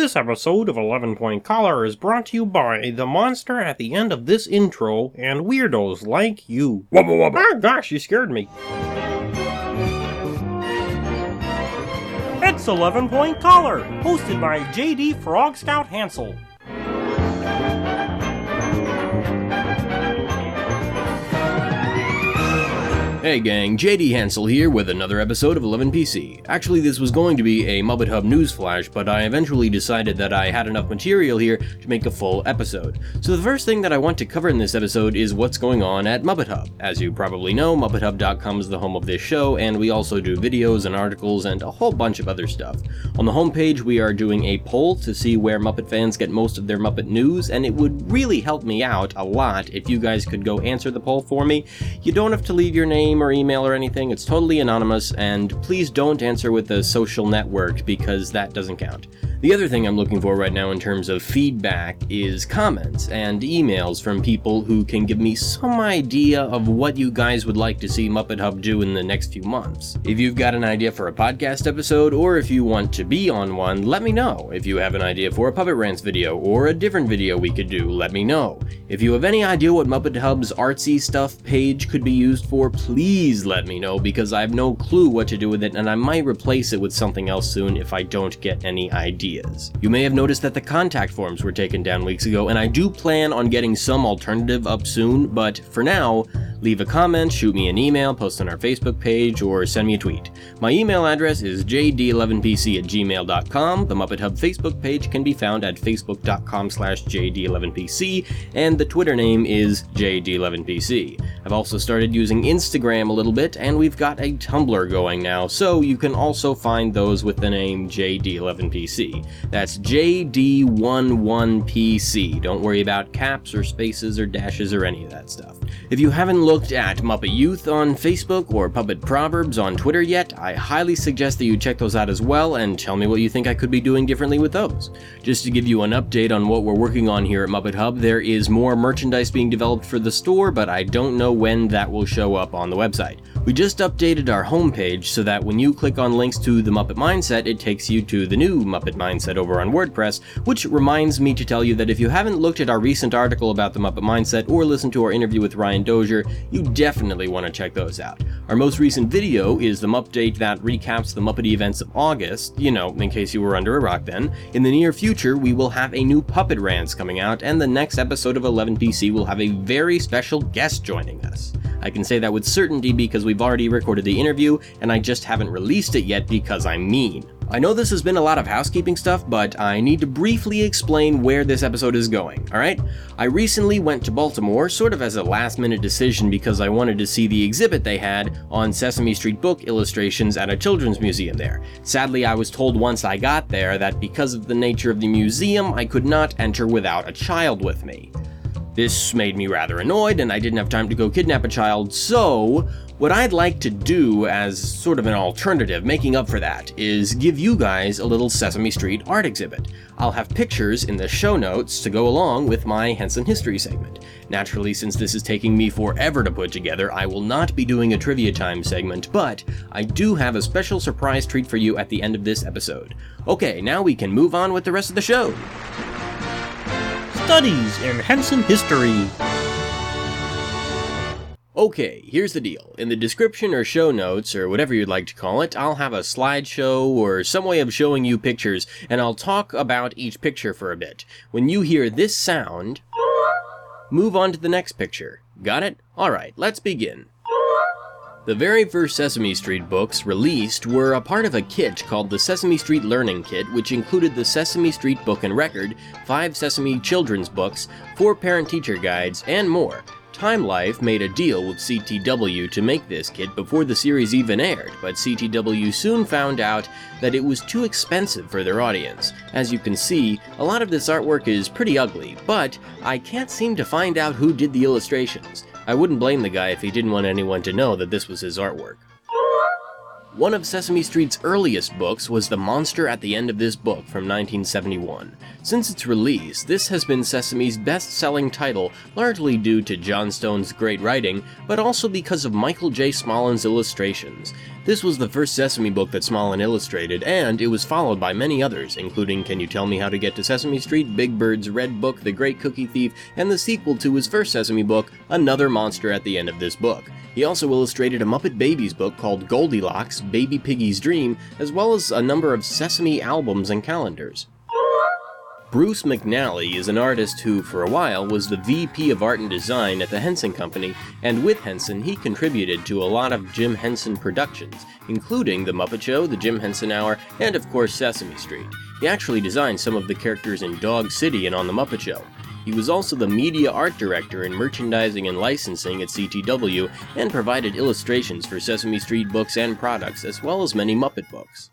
This episode of 11 Point Collar is brought to you by the monster at the end of this intro and weirdos like you. Wubba wubba. Ah, gosh, you scared me. It's 11 Point Collar, hosted by JD Frog Scout Hansel. Hey gang, JD Hansel here with another episode of 11PC. Actually, this was going to be a Muppet Hub news flash, but I eventually decided that I had enough material here to make a full episode. So the first thing that I want to cover in this episode is what's going on at Muppet Hub. As you probably know, MuppetHub.com is the home of this show, and we also do videos and articles and a whole bunch of other stuff. On the homepage, we are doing a poll to see where Muppet fans get most of their Muppet news, and it would really help me out a lot if you guys could go answer the poll for me. You don't have to leave your name or email or anything, it's totally anonymous, and please don't answer with a social network because that doesn't count. The other thing I'm looking for right now in terms of feedback is comments and emails from people who can give me some idea of what you guys would like to see Muppet Hub do in the next few months. If you've got an idea for a podcast episode, or if you want to be on one, let me know. If you have an idea for a Puppet Rants video or a different video we could do, let me know. If you have any idea what Muppet Hub's artsy stuff page could be used for, please let me know because I have no clue what to do with it and I might replace it with something else soon if I don't get any ideas. You may have noticed that the contact forms were taken down weeks ago, and I do plan on getting some alternative up soon, but for now, leave a comment, shoot me an email, post on our Facebook page, or send me a tweet. My email address is jd11pc at gmail.com. The Muppet Hub Facebook page can be found at facebook.com slash jd11pc, and the Twitter name is jd11pc. I've also started using Instagram a little bit, and we've got a Tumblr going now, so you can also find those with the name jd11pc. That's JD11PC. Don't worry about caps or spaces or dashes or any of that stuff. If you haven't looked at Muppet Youth on Facebook or Puppet Proverbs on Twitter yet, I highly suggest that you check those out as well and tell me what you think I could be doing differently with those. Just to give you an update on what we're working on here at Muppet Hub, there is more merchandise being developed for the store, but I don't know when that will show up on the website. We just updated our homepage so that when you click on links to the Muppet Mindset, it takes you to the new Muppet Mindset over on WordPress, which reminds me to tell you that if you haven't looked at our recent article about the Muppet Mindset or listened to our interview with Ryan Dosier, you definitely want to check those out. Our most recent video is the Update that recaps the Muppet events of August, you know, in case you were under a rock then. In the near future, we will have a new Puppet Rants coming out, and the next episode of 11PC will have a very special guest joining us. I can say that with certainty because we've already recorded the interview, and I just haven't released it yet because I'm mean. I know this has been a lot of housekeeping stuff, but I need to briefly explain where this episode is going, alright? I recently went to Baltimore, sort of as a last minute decision because I wanted to see the exhibit they had on Sesame Street book illustrations at a children's museum there. Sadly, I was told once I got there that because of the nature of the museum, I could not enter without a child with me. This made me rather annoyed, and I didn't have time to go kidnap a child, so what I'd like to do as sort of an alternative, making up for that, is give you guys a little Sesame Street art exhibit. I'll have pictures in the show notes to go along with my Henson History segment. Naturally, since this is taking me forever to put together, I will not be doing a trivia time segment, but I do have a special surprise treat for you at the end of this episode. Okay, now we can move on with the rest of the show. Studies in Henson History. Okay, here's the deal. In the description or show notes, or whatever you'd like to call it, I'll have a slideshow or some way of showing you pictures, and I'll talk about each picture for a bit. When you hear this sound, move on to the next picture. Got it? Alright, let's begin. The very first Sesame Street books released were a part of a kit called the Sesame Street Learning Kit, which included the Sesame Street Book and Record, five Sesame children's books, four parent teacher guides, and more. Time Life made a deal with CTW to make this kit before the series even aired, but CTW soon found out that it was too expensive for their audience. As you can see, a lot of this artwork is pretty ugly, but I can't seem to find out who did the illustrations. I wouldn't blame the guy if he didn't want anyone to know that this was his artwork. One of Sesame Street's earliest books was The Monster at the End of This Book from 1971. Since its release, this has been Sesame's best selling title, largely due to Jon Stone's great writing, but also because of Michael J. Smollin's illustrations. This was the first Sesame book that Smollin illustrated, and it was followed by many others, including Can You Tell Me How to Get to Sesame Street, Big Bird's Red Book, The Great Cookie Thief, and the sequel to his first Sesame book, Another Monster at the End of This Book. He also illustrated a Muppet Babies book called Goldilocks, Baby Piggy's Dream, as well as a number of Sesame albums and calendars. Bruce McNally is an artist who, for a while, was the VP of Art and Design at the Henson Company, and with Henson, he contributed to a lot of Jim Henson productions, including The Muppet Show, The Jim Henson Hour, and of course Sesame Street. He actually designed some of the characters in Dog City and on The Muppet Show. He was also the media art director in merchandising and licensing at CTW and provided illustrations for Sesame Street books and products, as well as many Muppet books.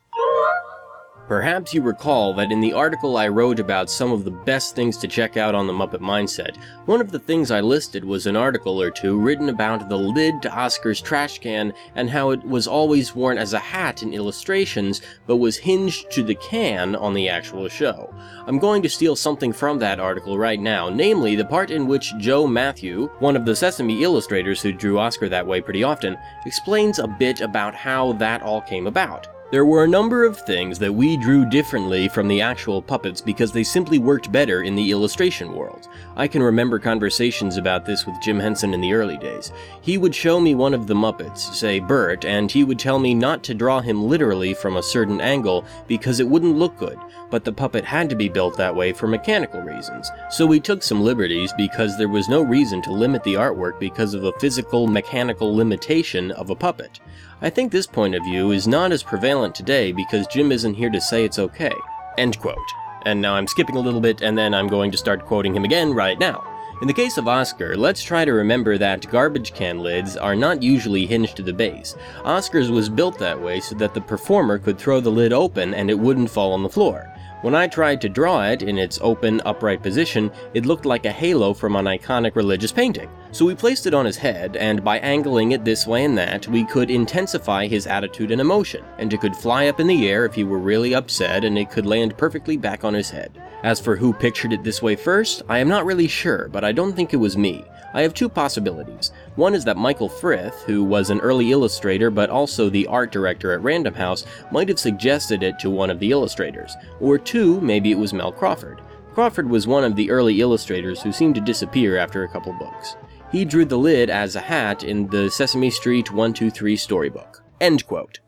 Perhaps you recall that in the article I wrote about some of the best things to check out on the Muppet Mindset, one of the things I listed was an article or two written about the lid to Oscar's trash can and how it was always worn as a hat in illustrations, but was hinged to the can on the actual show. I'm going to steal something from that article right now, namely the part in which Joe Mathieu, one of the Sesame illustrators who drew Oscar that way pretty often, explains a bit about how that all came about. There were a number of things that we drew differently from the actual puppets because they simply worked better in the illustration world. I can remember conversations about this with Jim Henson in the early days. He would show me one of the Muppets, say Bert, and he would tell me not to draw him literally from a certain angle because it wouldn't look good, but the puppet had to be built that way for mechanical reasons. So we took some liberties because there was no reason to limit the artwork because of a physical mechanical limitation of a puppet. I think this point of view is not as prevalent today because Jim isn't here to say it's okay. End quote. And now I'm skipping a little bit and then I'm going to start quoting him again right now. In the case of Oscar, let's try to remember that garbage can lids are not usually hinged to the base. Oscar's was built that way so that the performer could throw the lid open and it wouldn't fall on the floor. When I tried to draw it in its open, upright position, it looked like a halo from an iconic religious painting. So we placed it on his head, and by angling it this way and that, we could intensify his attitude and emotion, and it could fly up in the air if he were really upset, and it could land perfectly back on his head. As for who pictured it this way first, I am not really sure, but I don't think it was me. I have two possibilities. One is that Michael Frith, who was an early illustrator but also the art director at Random House, might have suggested it to one of the illustrators. Or two, maybe it was Mel Crawford. Crawford was one of the early illustrators who seemed to disappear after a couple books. He drew the lid as a hat in the Sesame Street 123 storybook. End quote.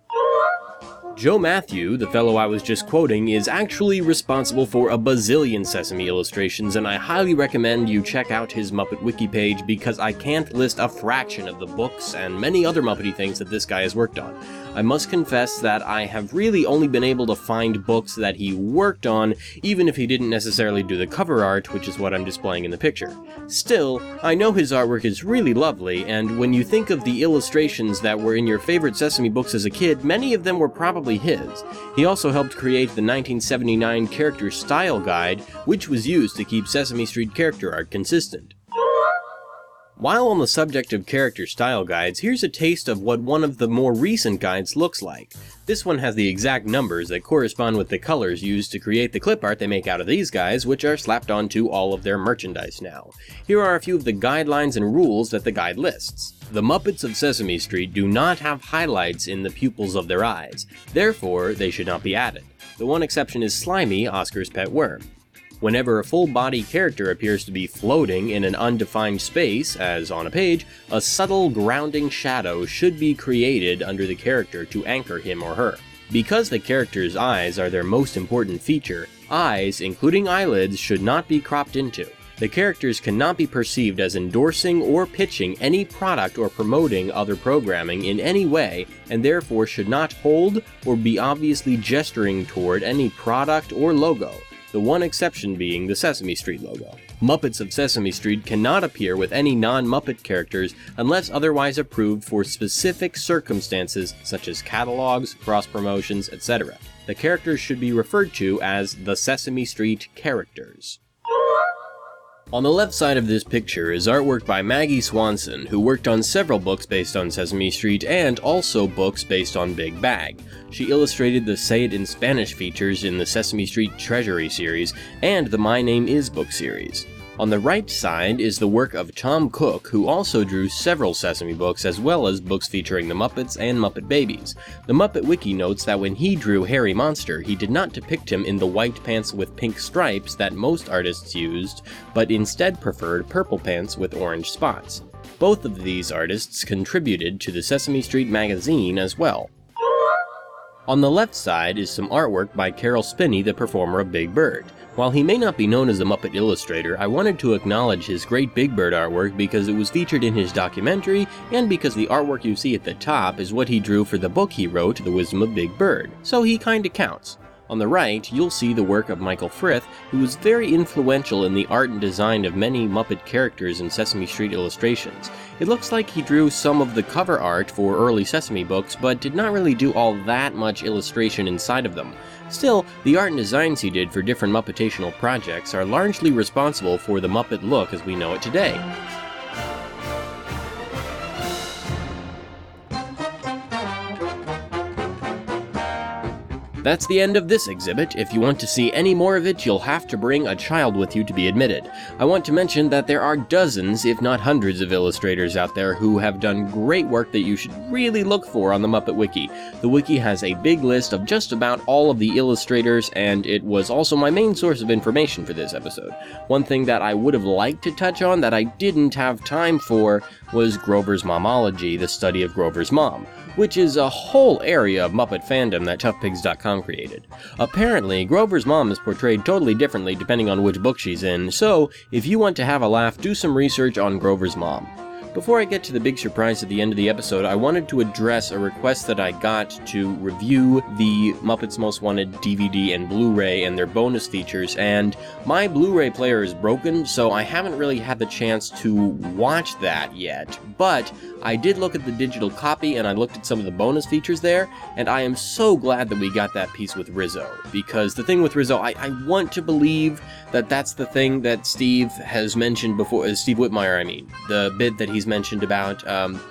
Joe Mathieu, the fellow I was just quoting, is actually responsible for a bazillion Sesame illustrations, and I highly recommend you check out his Muppet Wiki page because I can't list a fraction of the books and many other Muppety things that this guy has worked on. I must confess that I have really only been able to find books that he worked on, even if he didn't necessarily do the cover art, which is what I'm displaying in the picture. Still, I know his artwork is really lovely, and when you think of the illustrations that were in your favorite Sesame books as a kid, many of them were probably his. He also helped create the 1979 Character Style Guide, which was used to keep Sesame Street character art consistent. While on the subject of character style guides, here's a taste of what one of the more recent guides looks like. This one has the exact numbers that correspond with the colors used to create the clip art they make out of these guys, which are slapped onto all of their merchandise now. Here are a few of the guidelines and rules that the guide lists. The Muppets of Sesame Street do not have highlights in the pupils of their eyes, therefore they should not be added. The one exception is Slimy, Oscar's pet worm. Whenever a full body character appears to be floating in an undefined space, as on a page, a subtle grounding shadow should be created under the character to anchor him or her. Because the character's eyes are their most important feature, eyes, including eyelids, should not be cropped into. The characters cannot be perceived as endorsing or pitching any product or promoting other programming in any way, and therefore should not hold or be obviously gesturing toward any product or logo the one exception being the Sesame Street logo. Muppets of Sesame Street cannot appear with any non Muppet characters unless otherwise approved for specific circumstances such as catalogs, cross promotions, etc. The characters should be referred to as the Sesame Street characters. On the left side of this picture is artwork by Maggie Swanson, who worked on several books based on Sesame Street and also books based on Big Bag. She illustrated the Say It in Spanish features in the Sesame Street Treasury series and the My Name Is book series. On the right side is the work of Tom Cook, who also drew several Sesame books as well as books featuring the Muppets and Muppet Babies. The Muppet Wiki notes that when he drew Herry Monster, he did not depict him in the white pants with pink stripes that most artists used, but instead preferred purple pants with orange spots. Both of these artists contributed to the Sesame Street magazine as well. On the left side is some artwork by Caroll Spinney, the performer of Big Bird. While he may not be known as a Muppet illustrator, I wanted to acknowledge his great Big Bird artwork because it was featured in his documentary, and because the artwork you see at the top is what he drew for the book he wrote, The Wisdom of Big Bird, so he kinda counts. On the right, you'll see the work of Michael Frith, who was very influential in the art and design of many Muppet characters in Sesame Street illustrations. It looks like he drew some of the cover art for early Sesame books, but did not really do all that much illustration inside of them. Still, the art and designs he did for different Muppetational projects are largely responsible for the Muppet look as we know it today. That's the end of this exhibit. If you want to see any more of it, you'll have to bring a child with you to be admitted. I want to mention that there are dozens, if not hundreds, of illustrators out there who have done great work that you should really look for on the Muppet Wiki. The wiki has a big list of just about all of the illustrators, and it was also my main source of information for this episode. One thing that I would have liked to touch on that I didn't have time for was Grover's Momology, the study of Grover's mom which is a whole area of Muppet fandom that ToughPigs.com created. Apparently, Grover's mom is portrayed totally differently depending on which book she's in, so if you want to have a laugh, do some research on Grover's mom. Before I get to the big surprise at the end of the episode, I wanted to address a request that I got to review the Muppets Most Wanted DVD and Blu ray and their bonus features, and my Blu ray player is broken, so I haven't really had the chance to watch that yet. But I did look at the digital copy and I looked at some of the bonus features there, and I am so glad that we got that piece with Rizzo. Because the thing with Rizzo, I, I want to believe that that's the thing that Steve has mentioned before, uh, Steve Whitmire, I mean, the bit that he's mentioned about um,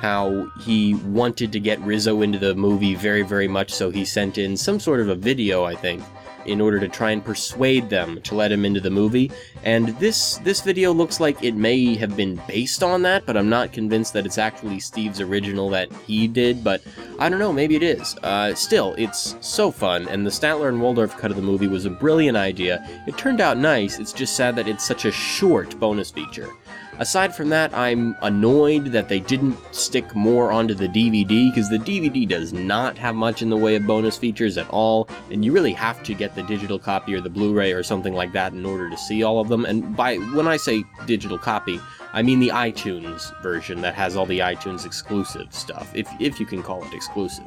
how he wanted to get Rizzo into the movie very, very much, so he sent in some sort of a video, I think, in order to try and persuade them to let him into the movie. And this this video looks like it may have been based on that, but I'm not convinced that it's actually Steve's original that he did. But I don't know, maybe it is. Uh, still, it's so fun, and the Statler and Waldorf cut of the movie was a brilliant idea. It turned out nice. It's just sad that it's such a short bonus feature. Aside from that, I'm annoyed that they didn't stick more onto the DVD because the DVD does not have much in the way of bonus features at all, and you really have to get the digital copy or the Blu-ray or something like that in order to see all of them. And by when I say digital copy, I mean the iTunes version that has all the iTunes exclusive stuff, if if you can call it exclusive.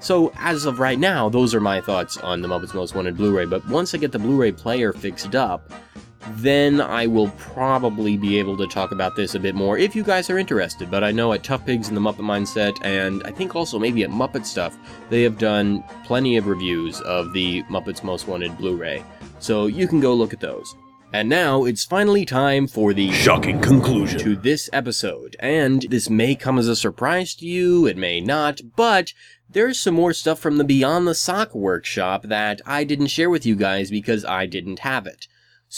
So as of right now, those are my thoughts on the Muppets Most Wanted Blu-ray. But once I get the Blu-ray player fixed up, then I will probably be able to talk about this a bit more if you guys are interested. But I know at Tough Pigs and the Muppet Mindset, and I think also maybe at Muppet Stuff, they have done plenty of reviews of the Muppets Most Wanted Blu ray. So you can go look at those. And now it's finally time for the shocking conclusion to this episode. And this may come as a surprise to you, it may not, but there's some more stuff from the Beyond the Sock workshop that I didn't share with you guys because I didn't have it.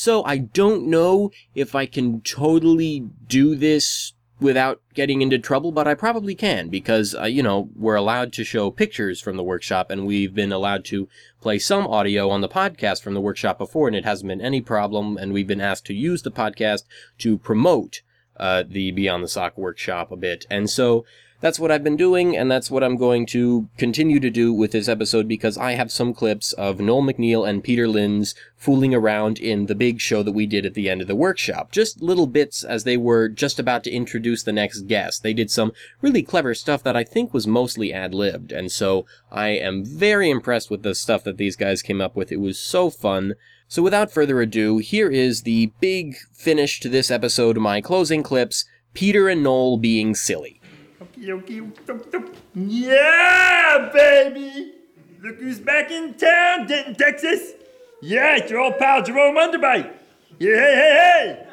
So I don't know if I can totally do this without getting into trouble, but I probably can because, uh, you know, we're allowed to show pictures from the workshop and we've been allowed to play some audio on the podcast from the workshop before and it hasn't been any problem and we've been asked to use the podcast to promote uh, the Beyond the Sock workshop a bit. And so that's what I've been doing, and that's what I'm going to continue to do with this episode because I have some clips of Noel MacNeal and Peter Linz fooling around in the big show that we did at the end of the workshop. Just little bits as they were just about to introduce the next guest. They did some really clever stuff that I think was mostly ad libbed, and so I am very impressed with the stuff that these guys came up with. It was so fun. So without further ado, here is the big finish to this episode, my closing clips Peter and Noel being silly. Yeah, baby! Look who's back in town, Denton, Texas! Yeah, it's your old pal Jerome Underbite! Yeah, hey, hey,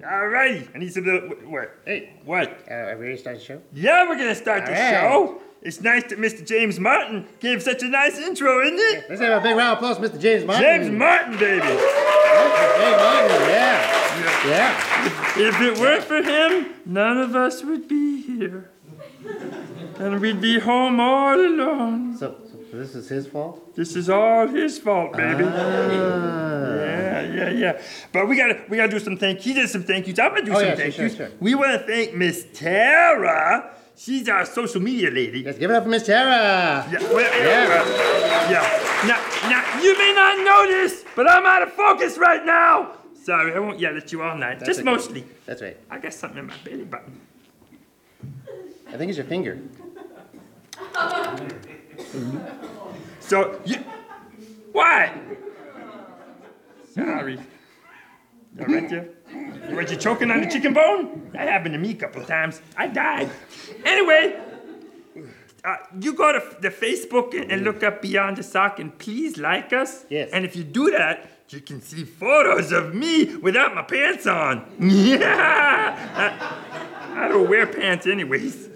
hey! Alrighty. I need some little. What? Hey, What? uh, are we going to start the show? Yeah, we're gonna start the Alright. show. It's nice that Mr. James Martin gave such a nice intro, isn't it? Let's have a big round of applause, Mr. James Martin. James Martin, baby. James Martin, yeah. Yeah. If it weren't for him, none of us would be here. And we'd be home all alone. So, so this is his fault? This is all his fault, baby. Ah. Yeah, yeah, yeah. But we gotta we gotta do some thank He did some thank yous. I'm gonna do Oh, some yeah, thank sure, yous. sure. We wanna thank Miss Tara. She's our social media lady. Let's give it up for Miss Tara. Yeah, well, Yeah. yeah. Now, now, you may not notice, but I'm out of focus right now. Sorry, I won't yell at you all night. Just okay. mostly. That's right. I got something in my belly button. I think it's your finger. So, you, what? Sorry. All right, you? Was you choking on the chicken bone? That happened to me a couple of times. I died. Anyway, uh, you go to f- the Facebook and, and look up Beyond the Sock and please like us. Yes. And if you do that, you can see photos of me without my pants on. Yeah. I, I don't wear pants anyways.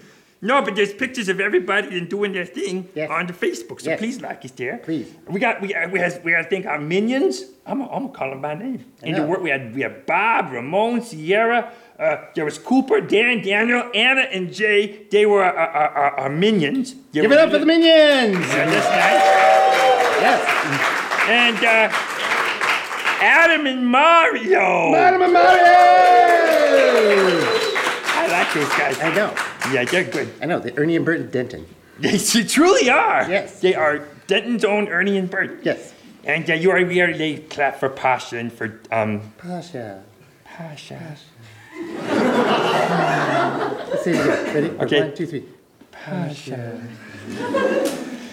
No, but there's pictures of everybody and doing their thing Yes. on the Facebook. So Yes. please like us there. Please. We got we got, we have we got to thank our minions. I'm I'm gonna call them by name. In the work we had we had Bob, Ramon, Sierra. Uh, there was Cooper, Dan, Daniel, Anna, and Jay. They were our, our, our, our minions. They Give it up for the minions. Yeah, that's nice. Yes. And uh, Adam and Mario. Madam and Mario. I like those guys. I know. Yeah, they're good. I know. The Ernie and Bert Denton. They truly are. Yes. They are Denton's own Ernie and Bert. Yes. And uh, you are we are they clap for Pasha and for um Pasha. Pasha. Let's see it again. Ready? Okay. One, two, three. Pasha.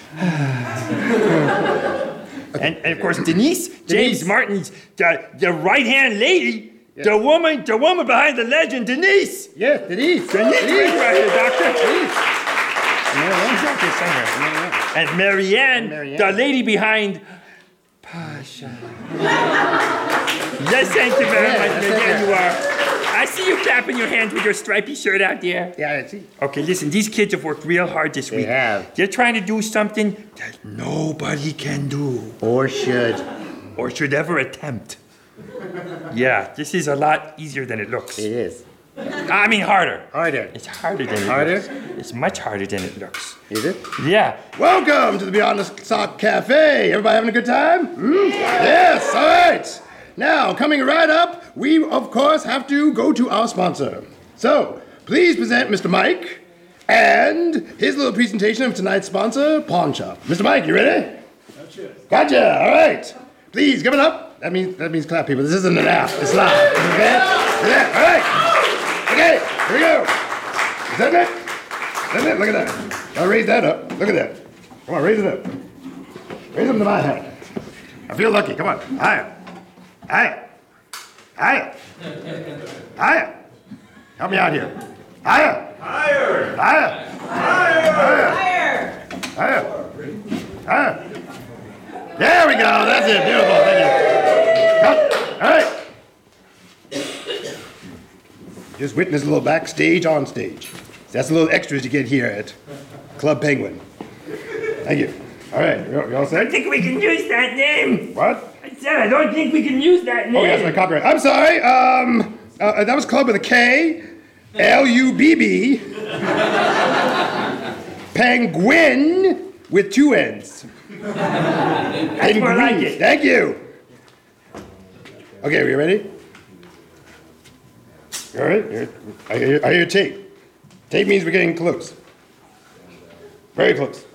and, and of course Denise, James Denise. Martin's the, the right hand lady, the woman, the woman behind the legend, Denise. Yes, Denise. Denise, Denise. right here, doctor. Yeah, She's out there somewhere. yeah. And Marianne, Marianne. the lady behind Pasha. yes, thank you very Yeah, much. Marianne, you are. I see you clapping your hands with your stripy shirt out there. Yeah, I see. Okay, listen, these kids have worked real hard this week. have. They're trying to do something that nobody can do Or should. or should ever attempt. Yeah, this is a lot easier than it looks. It is. I mean, harder. Harder. It's harder than it Harder? looks. It's much harder than it looks. Is it? Yeah. Welcome to the Beyond the Sock Cafe. Everybody having a good time? Hmm? Yes, all right. Now, coming right up, we of course have to go to our sponsor. So, please present Mr. Mike and his little presentation of tonight's sponsor, Pawn Shop. Mr. Mike, you ready? Gotcha. Gotcha. All right. Please give it up. That means that means clap, people. This isn't an app. It's live. Okay. Yeah. All right. Okay. Here we go. Is that it? Isn't it? Look at that. Now raise that up. Look at that. Come on, raise it up. Raise them to my height. I feel lucky. Come on. Higher. Higher. Higher. Higher. Help me out here. Higher. Higher. Higher. Higher. Higher. Higher. There we go. That's it. Beautiful. Thank you. All right. Just witness a little backstage on stage. That's the little extras you get here at Club Penguin. Thank you. All right, you all I think we can use that name. What? I said I don't think we can use that name. Oh, yes, my copyright. I'm sorry. Um, uh, that was club with a K, L U B B, Penguin with two N's. That's more like it. Thank you. Okay, are you ready? All right? I hear, I hear tape. Tape means we're getting close. Very close.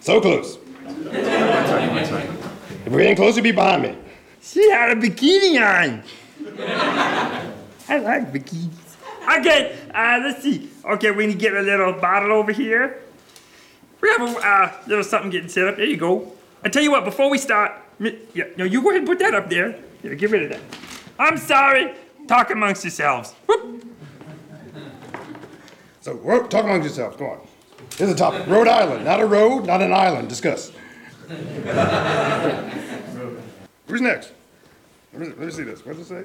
So close. If we're getting close, you'll be behind me. She had a bikini on. I like bikinis. Okay, uh, let's see. Okay, we need to get a little bottle over here. We have a uh, little something getting set up. There you go. I tell you what, before we start, mi- yeah, no, you go ahead and put that up there. Here, get rid of that. I'm sorry. Talk amongst yourselves. Whoop. So, ro- talk amongst yourselves. Go on. Here's the topic Rhode Island. Not a road, not an island. Discuss. Who's next? Let me, let me see this. What does it say?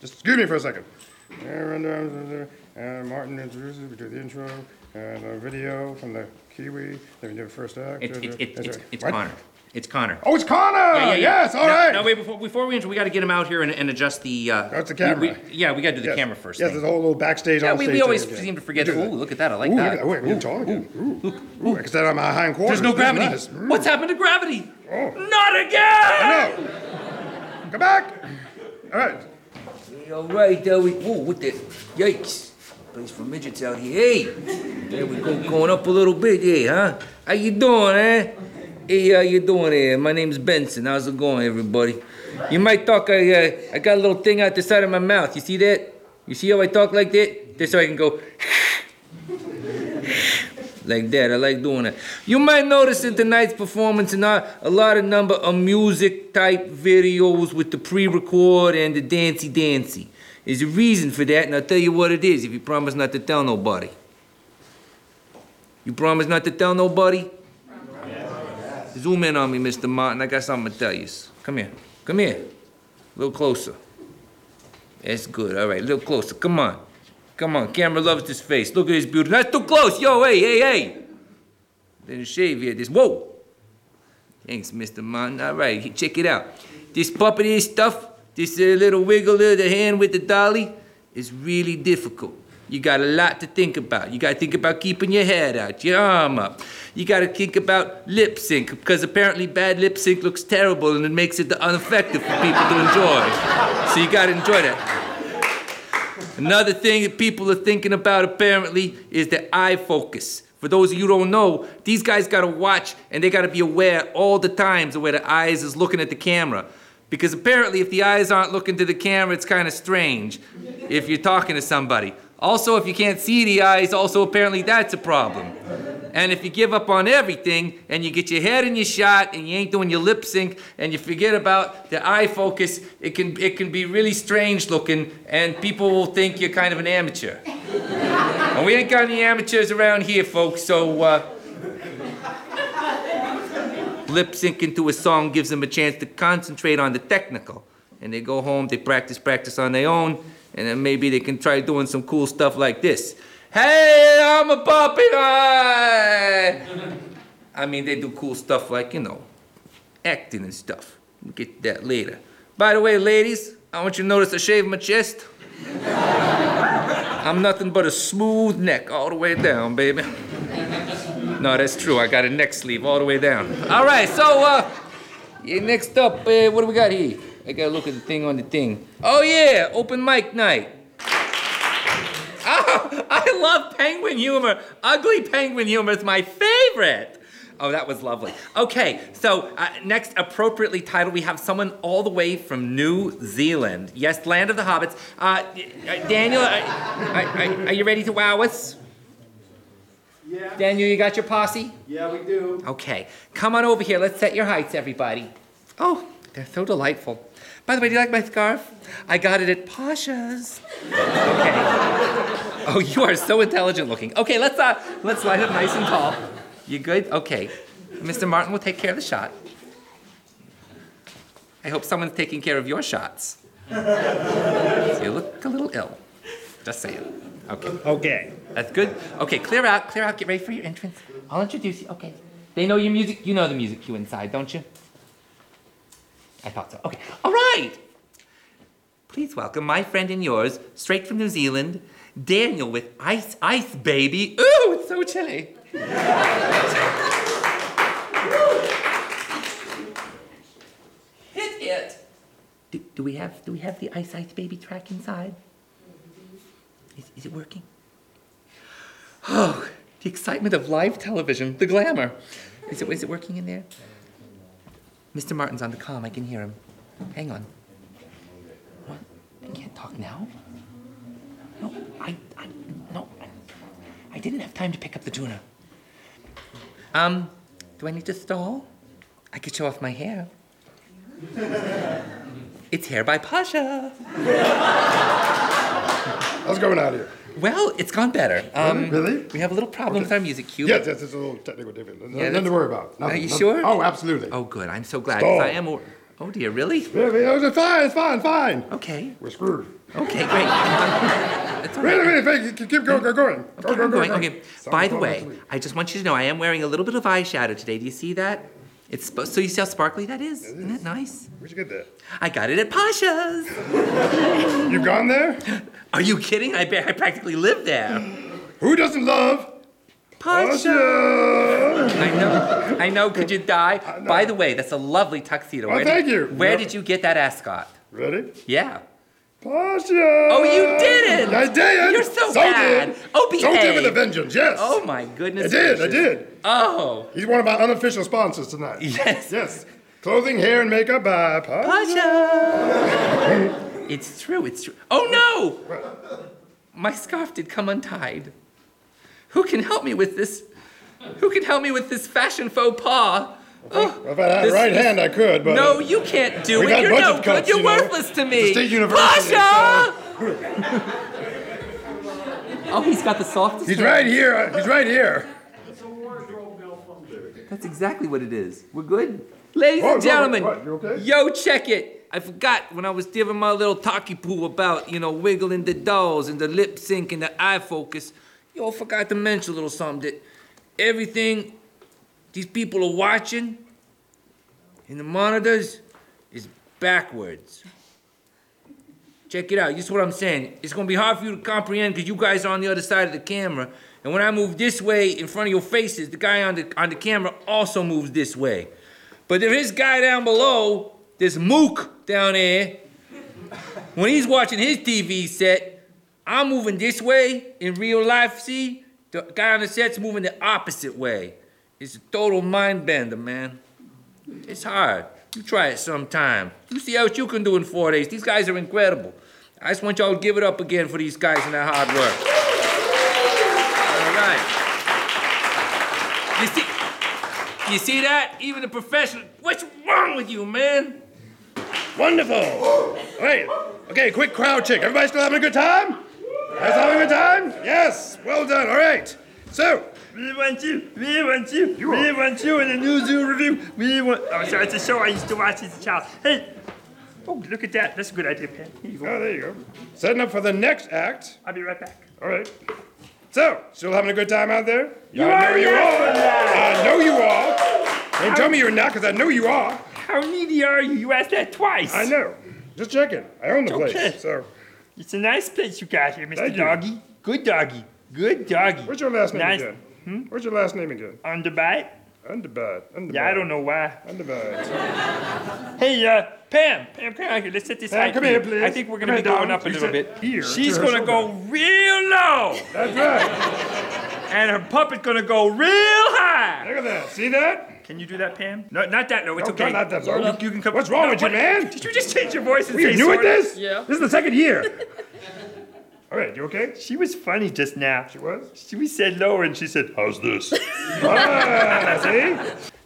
Just excuse me for a second. And Martin introduces, we do the intro, and a video from the Kiwi, they're do the first act. It's, it's, it's, it's, it's What? Connor. It's Connor. Oh, it's Connor! yeah. Yes, all now, right. Now, wait, before, before we enter, we got to get him out here and, and adjust the. Uh, That's the we- camera. we- yeah, we got to do the Yes. camera first. Yes, thing. there's a whole little backstage Yeah, on we, stage we always thing again. seem to forget. Do Ooh, that. look at that. I like Ooh, that. Look at that. Wait, we're tall again. Ooh, ooh, I can stand on my hind quarters. There's no This is gravity. nice. Mm. What's happened to gravity? Oh. Not again! No. Come back. All right. All right, there we. Whoa, what the? Yikes! Place for midgets out here. Hey, there we go, going up a little bit. Hey, huh? How you doing, eh? Hey, how you doing here? My name's Benson. How's it going, everybody? You might talk. I uh, I got a little thing out the side of my mouth. You see that? You see how I talk like that? Just so I can go. like that. I like doing that. You might notice in tonight's performance and a lot of number of music type videos with the pre-record and the dancey dancey. There's a reason for that, and I'll tell you what it is if you promise not to tell nobody. You promise not to tell nobody? Zoom in on me, Mr. Martin. I got something to tell you. Come here. Come here. A little closer. That's good. All right, a little closer. Come on. Come on. Camera loves this face. Look at his beauty. That's too close. Yo, hey, hey, hey. Didn't shave here. This. Whoa. Thanks, Mr. Martin. All right, check it out. This puppety stuff, this little wiggle of the hand with the dolly, is really difficult. You got a lot to think about. You got to think about keeping your head out, your arm up. You got to think about lip sync because apparently bad lip sync looks terrible and it makes it ineffective for people to enjoy. So you got to enjoy that. Another thing that people are thinking about apparently is the eye focus. For those of you who don't know, these guys gotta watch and they gotta be aware all the times of where the eyes is looking at the camera. Because apparently if the eyes aren't looking to the camera, it's kind of strange if you're talking to somebody. Also, if you can't see the eyes, also apparently that's a problem. And if you give up on everything and you get your head in your shot and you ain't doing your lip sync and you forget about the eye focus, it can it can be really strange looking and people will think you're kind of an amateur. and we ain't got any amateurs around here, folks, so uh, lip syncing to a song gives them a chance to concentrate on the technical. And they go home, they practice, practice on their own, and then maybe they can try doing some cool stuff like this. Hey, I'm a puppy! I mean, they do cool stuff like, you know, acting and stuff. We'll get that later. By the way, ladies, I want you to notice I shaved my chest. I'm nothing but a smooth neck all the way down, baby. No, that's true. I got a neck sleeve all the way down. All right, so uh, yeah, next up, uh, what do we got here? I gotta look at the thing on the thing. Oh yeah, open mic night. Oh, I love penguin humor. Ugly penguin humor is my favorite. Oh, that was lovely. Okay, so uh, next, appropriately titled, we have someone all the way from New Zealand. Yes, land of the hobbits. Uh, uh, Daniel, are, are- are you ready to wow us? Yeah. Daniel, you got your posse? Yeah, we do. Okay, come on over here. Let's set your heights, everybody. Oh, they're so delightful. By the way, do you like my scarf? I got it at Pasha's. Okay. Oh, you are so intelligent looking. Okay, let's uh, let's light up nice and tall. You good? Okay. Mr. Martin will take care of the shot. I hope someone's taking care of your shots. you look a little ill. Just saying. Okay. Okay. That's good. Okay, clear out, clear out, get ready for your entrance. I'll introduce you. Okay. They know your music. You know the music cue inside, don't you? I thought so. Okay. All right. Please welcome my friend and yours, straight from New Zealand, Daniel with Ice Ice Baby. Ooh, it's so chilly. Hit it. Do, do we have do we have the Ice Ice Baby track inside? Is, is it working? Oh, the excitement of live television, the glamour. Is it, is it working in there? Mr. Martin's on the comm, I can hear him. Hang on. What? I can't talk now? No, I, I, no, I, didn't have time to pick up the tuna. Um, do I need to stall? I could show off my hair. it's hair by Pasha. How's going out here? Well, it's gone better. Um, Really? We have a little problem with our music cue. Yes, yes, it's a little technical difficulty. Nothing to worry about. Nothing, you nothing- sure? Oh, absolutely. Oh, good. I'm so glad. I am. Oh dear, really? Yeah, yeah, It's fine, it's fine, fine. Okay. We're screwed. Okay, great. That's all Wait right. a minute, wait, keep going, go, going. Go, Okay, go, go, going. go. Okay. By the way, I just want you to know I am wearing a little bit of eyeshadow today. Do you see that? It's supposed so you see how sparkly that is? Isn't that nice? Where'd you get that? I got it at Pasha's. You've gone there? Are you kidding? I, ba- I practically live there. Who doesn't love Pasha. Pasha? I know. I know. Could you die? By the way, that's a lovely tuxedo. Oh, Where thank did, you. Where Yep. did you get that ascot? Ready? Yeah. Pasha! Oh, you didn't! I did! You're so bad. Did. Oh, So did with a vengeance, yes! Oh my goodness I did, I did. Oh. He's one of my unofficial sponsors tonight. Yes. Yes. Clothing, hair, and makeup by Pasha. Pasha. it's true. It's true. Oh no! My scarf did come untied. Who can help me with this? Who can help me with this fashion faux pas? Oh, If I had a This- right this- hand, I could, but. no, you can't do We it. got You're budget no good. You're you know. worthless to me. It's a state university, Pasha! oh, he's got the softest. He's hand. right here. uh, He's right here. That's exactly what it is. We're good? Ladies What, and what, gentlemen, what, you okay? yo, check it. I forgot when I was giving my little talkie poo about, you know, wiggling the dolls and the lip sync and the eye focus. Yo, I forgot to mention a little something that everything these people are watching and the monitors is backwards. Check it out. This is what I'm saying. It's gonna be hard for you to comprehend because you guys are on the other side of the camera. And when I move this way in front of your faces, the guy on the on the camera also moves this way. But is this guy down below, this mook down there. When he's watching his TV set, I'm moving this way in real life. See, the guy on the set's moving the opposite way. It's a total mind bender, man. It's hard. You try it sometime. You see how you can do in four days. These guys are incredible. I just want y'all to give it up again for these guys and their hard work. All right. You see, you see that? Even the professional. What's wrong with you, man? Wonderful. Wait. Okay, quick crowd check. Everybody still having a good time? Guys having a good time? Yes. Well done. All right. So, We want you. We want you. we want you in the New Zoo Revue. We want. Oh, sorry, it's a show I used to watch as a child. Hey. Oh, look at that. That's a good idea, Pat. Here you go. oh, there you go. Setting up for the next act. I'll be right back. All right. So, still having a good time out there? You I know are you are. I know you are. Don't tell me you're not, because I know you are. How needy are you? You asked that twice. I know. Just checking. I own the place. Okay. So, It's a nice place you got here, Mr. Thank you. Doggy. Good doggy. Good doggy. what's your last name Nice. again? Hmm? What's your last name again? Underbite? Underbite. Underbite. Yeah, I don't know why. Underbite. Hey, uh, Pam. Pam, come out here. Let's set this Pam, come for here, please. I think we're gonna be here, going up a little bit. here She's gonna go real low, That's right. and her puppet's gonna go real high. Look at that. See that? Can you do that, Pam? No, not that No, It's No, okay. not that low. You, you can come. What's wrong No, with you, man? Did you just change your voice and Were you say new at sorta? this? Yeah. This is the second year. All right, you okay? She was funny just now. She was? She, we said lower, and she said, "How's this?" Ah, see?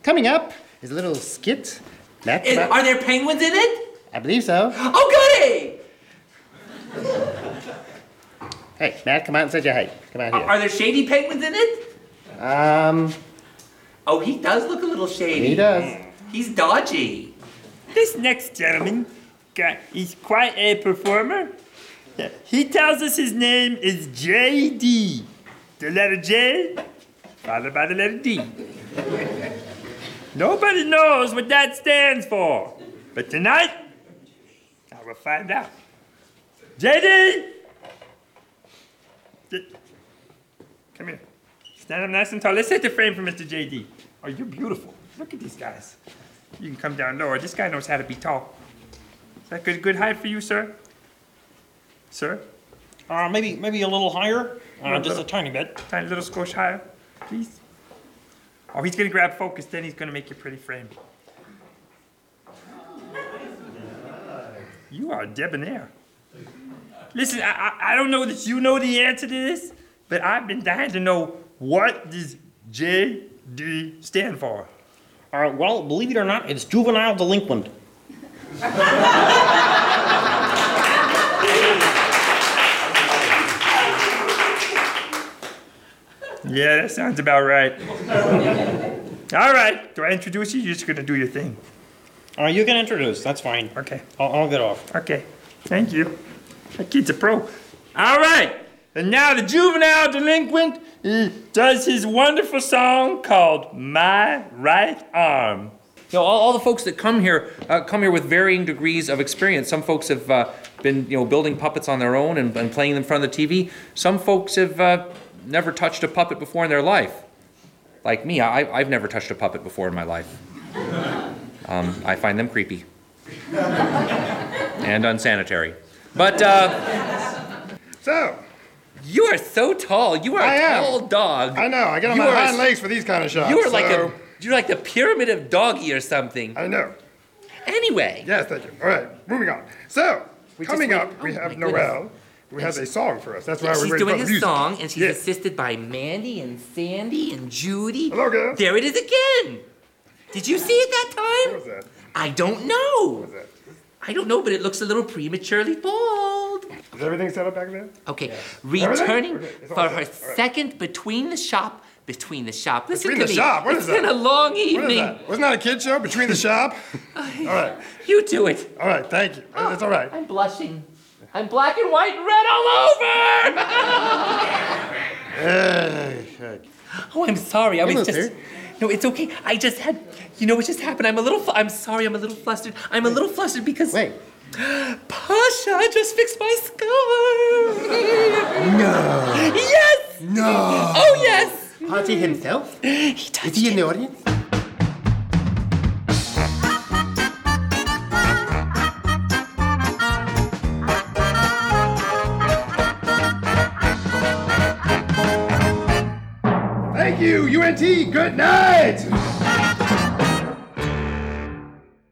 Coming up is a little skit. Matt, Is- come are there penguins in it? I believe so. Oh, goody! Hey, Matt, come out and say your hey. Come out here. Are there shady penguins in it? Um, Oh, he does look a little shady. he does. He's dodgy. This next gentleman, guy, he's quite a performer. He tells us his name is J.D. The letter J, followed by the letter D. Nobody knows what that stands for. But tonight, I will find out. J.D. Come here. Stand up nice and tall. Let's set the frame for Mr. J.D. Oh, you're beautiful. Look at these guys. You can come down lower. This guy knows how to be tall. Is that good, good height for you, sir? Sir? Uh, maybe maybe a little higher, uh, just a tiny bit. Tiny little squish higher, please. Oh, he's gonna grab focus, then he's gonna make your pretty frame. You are debonair. Listen, I, I, I don't know that you know the answer to this, but I've been dying to know what does JD stand for? Uh, well, believe it or not, it's juvenile delinquent. Yeah, that sounds about right. All right, do I introduce you? You're just gonna do your thing. Uh, you can introduce. That's fine. Okay. I'll, I'll get off. Okay, thank you. That kid's a pro. All right, and now the juvenile delinquent does his wonderful song called "My Right Arm." You know, all, all the folks that come here uh, come here with varying degrees of experience. Some folks have uh, been, you know, building puppets on their own and, and playing them in front of the TV. Some folks have uh, never touched a puppet before in their life. Like me, I, I've never touched a puppet before in my life. Um, I find them creepy and unsanitary. But uh, So, you are so tall. You are I a am. tall dog. I know, I get on You my hind legs for these kind of shots. You are like a you're like the pyramid of doggy or something. I know. Anyway. Yes, thank you. All right, moving on. So, We coming up, wait- we oh, have my Noel, who has a song for us. That's why we're she's doing a music. song, and she's Yes. assisted by Mandy and Sandy and Judy. Hello, girl. There it is again. Did you see it that time? What was that? I don't know. What was that? I don't know, but it looks a little prematurely bald. Is everything set up back there? Okay, Everything? returning it's for her right. second between the shop. Between the shop. Listen Between to the me. shop? What It's is that? been a long evening. What is that? Wasn't that a kid show? Between the shop? all right, You do it. all right, thank you. Oh, That's all right. I'm blushing. I'm black and white and red all over. Hey, hey. Oh, I'm sorry. I was Almost just. there. No, it's okay. I just had. You know what just happened? I'm a little. Fu- I'm sorry. I'm a little flustered. I'm a little flustered because. Wait. Pasha just fixed my scar. No. Yes. No. Oh yes. Haji himself? He Is he in it. the audience? UNT. Good night.